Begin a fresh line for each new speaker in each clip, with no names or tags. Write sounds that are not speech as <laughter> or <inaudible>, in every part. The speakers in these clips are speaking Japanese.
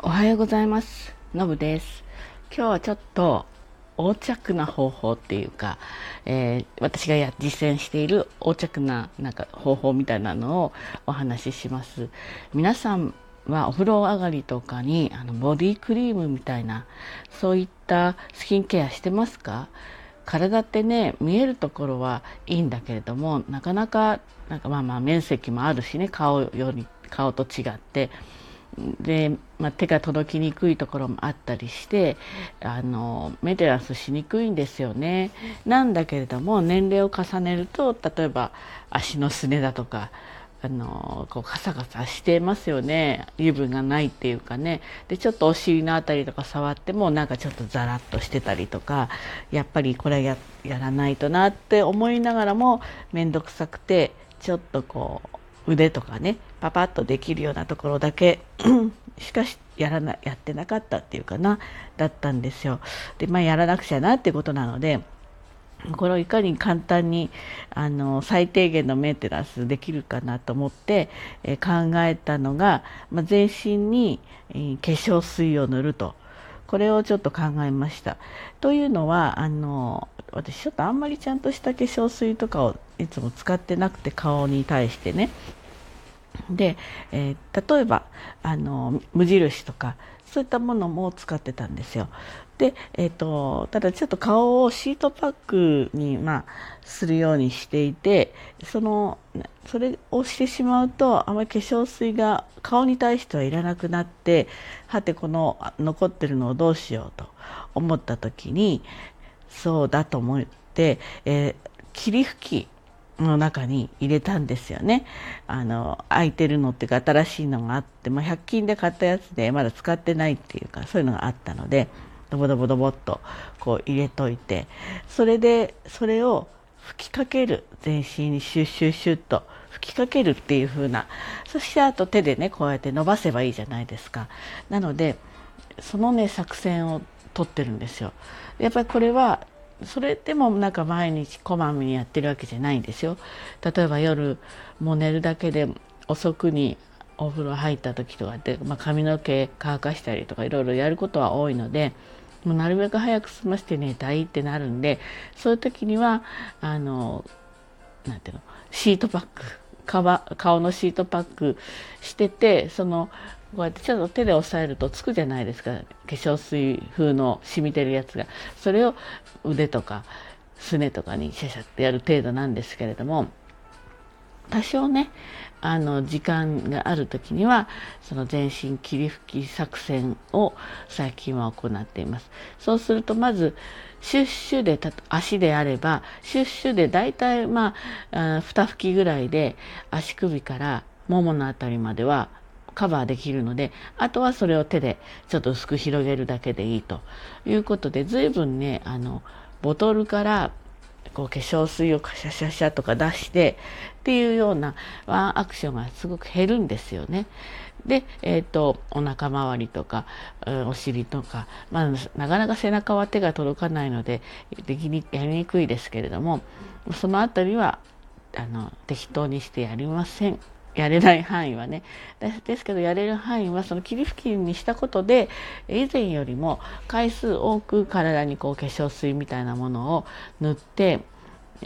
おはようございます。のぶです。今日はちょっと横着な方法っていうか、えー、私がや実践している横着ななんか方法みたいなのをお話しします。皆さんはお風呂上がりとかにあのボディクリームみたいなそういったスキンケアしてますか？体ってね見えるところはいいんだけれどもなかなかなんかまあまあ面積もあるしね顔より顔と違って。で、まあ、手が届きにくいところもあったりしてあのメンテナンスしにくいんですよね。なんだけれども年齢を重ねると例えば足のすねだとかあのこうカサカサしてますよね。油分がないっていうかね。でちょっとお尻の辺りとか触ってもなんかちょっとザラッとしてたりとかやっぱりこれややらないとなって思いながらも面倒くさくてちょっとこう腕とかねパパッとできるようなところだけ <clears throat> しかしやらなやってなかったっていうかなだったんですよ。でまあやらなくちゃなってことなのでこれをいかに簡単にあの最低限のメンテナンスできるかなと思って、え考えたのが、まあ、全身に、えー、化粧水を塗ると。これをちょっと考えました。というのはあの私ちょっとあんまりちゃんとした化粧水とかをいつも使ってなくて顔に対してねで、えー、例えばあの無印とかそういったものも使ってたんですよ。で、えーと、ただちょっと顔をシートパックに、まあ、するようにしていてそのそれをしてしまうとあまり化粧水が顔に対してはいらなくなってはてこの残ってるのをどうしようと思った時にそうだと思って、えー、霧吹きの中に入れたんですよね。あの空いてるのっていうか新しいのがあって、まあ、100均で買ったやつでまだ使ってないっていうかそういうのがあったのでドボドボドボっとこう入れといてそれでそれを吹きかける全身にシュッシュッシュッと吹きかけるっていう風なそしてあと手でねこうやって伸ばせばいいじゃないですか。なのでそのね作戦を取ってるんですよ。やっぱりこれはそれでもなんか毎日こまめにやってるわけじゃないんですよ。例えば夜もう寝るだけで遅くにお風呂入った時とかで、まあ、髪の毛乾かしたりとかいろいろやることは多いのでもうなるべく早く済ませて寝たいってなるんでそういう時にはあのなんていうのシートパック顔のシートパックしててそのこうやってちょっと手で押さえるとつくじゃないですか化粧水風の染みてるやつが。それを腕とかすねとかにシャシャってやる程度なんですけれども多少ねあの時間がある時にはその全身霧吹き作戦を最近は行っています。そうするとまずシュッシュで足であればシュッシュでだいたいまあ2吹きぐらいで足首からももの辺りまではカバーできるのであとはそれを手でちょっと薄く広げるだけでいいということで随分ねあのボトルからこう化粧水をカシャシャシャとか出してっていうようなワンアクションがすごく減るんですよね。で、えーと、お腹周りとか、お尻とか、まあ、なかなか背中は手が届かないのでできにやりにくいですけれどもその辺りはあの適当にしてやりません。やれない範囲はね。ですけどやれる範囲はその霧吹きにしたことで以前よりも回数多く体にこう化粧水みたいなものを塗って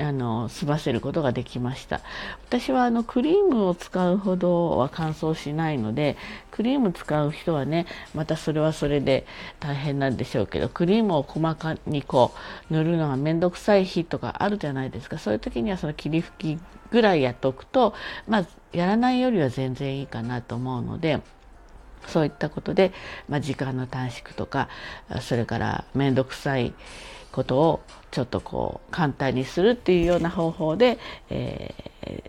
あの済ませることができました私はあのクリームを使うほどは乾燥しないのでクリーム使う人はねまたそれはそれで大変なんでしょうけどクリームを細かにこう塗るのが面倒くさい日とかあるじゃないですかそういう時にはその霧吹きぐらいやっておくとまあやらないよりは全然いいかなと思うので。そういったことで、まあ、時間の短縮とかそれから面倒くさいことをちょっとこう簡単にするっていうような方法で、えー、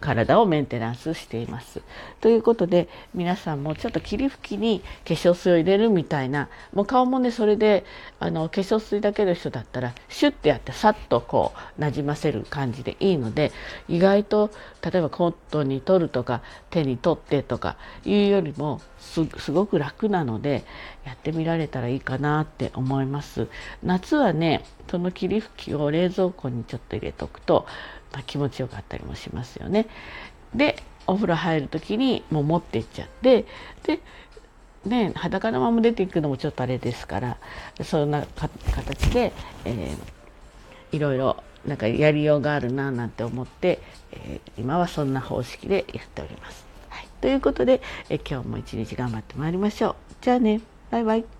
体をメンテナンスしています。ということで皆さんもちょっと霧吹きに化粧水を入れるみたいなもう顔もねそれであの化粧水だけの人だったらシュッてやってさっとこうなじませる感じでいいので意外と例えばコットンに取るとか手に取ってとかいうよりもすごく楽なのでやってみられたらいいかなって思います。夏はねその霧吹きを冷蔵庫にちょっと入れとくとまあ、気持ちよかったりもしますよね。でお風呂入る時にもう持ってっちゃってでね裸のまま出ていくのもちょっとあれですからそんな形で、えー、いろいろなんかやりようがあるななんて思って、えー、今はそんな方式でやっております。はい、ということで、えー、今日も一日頑張ってまいりましょう。じゃあねバイバイ。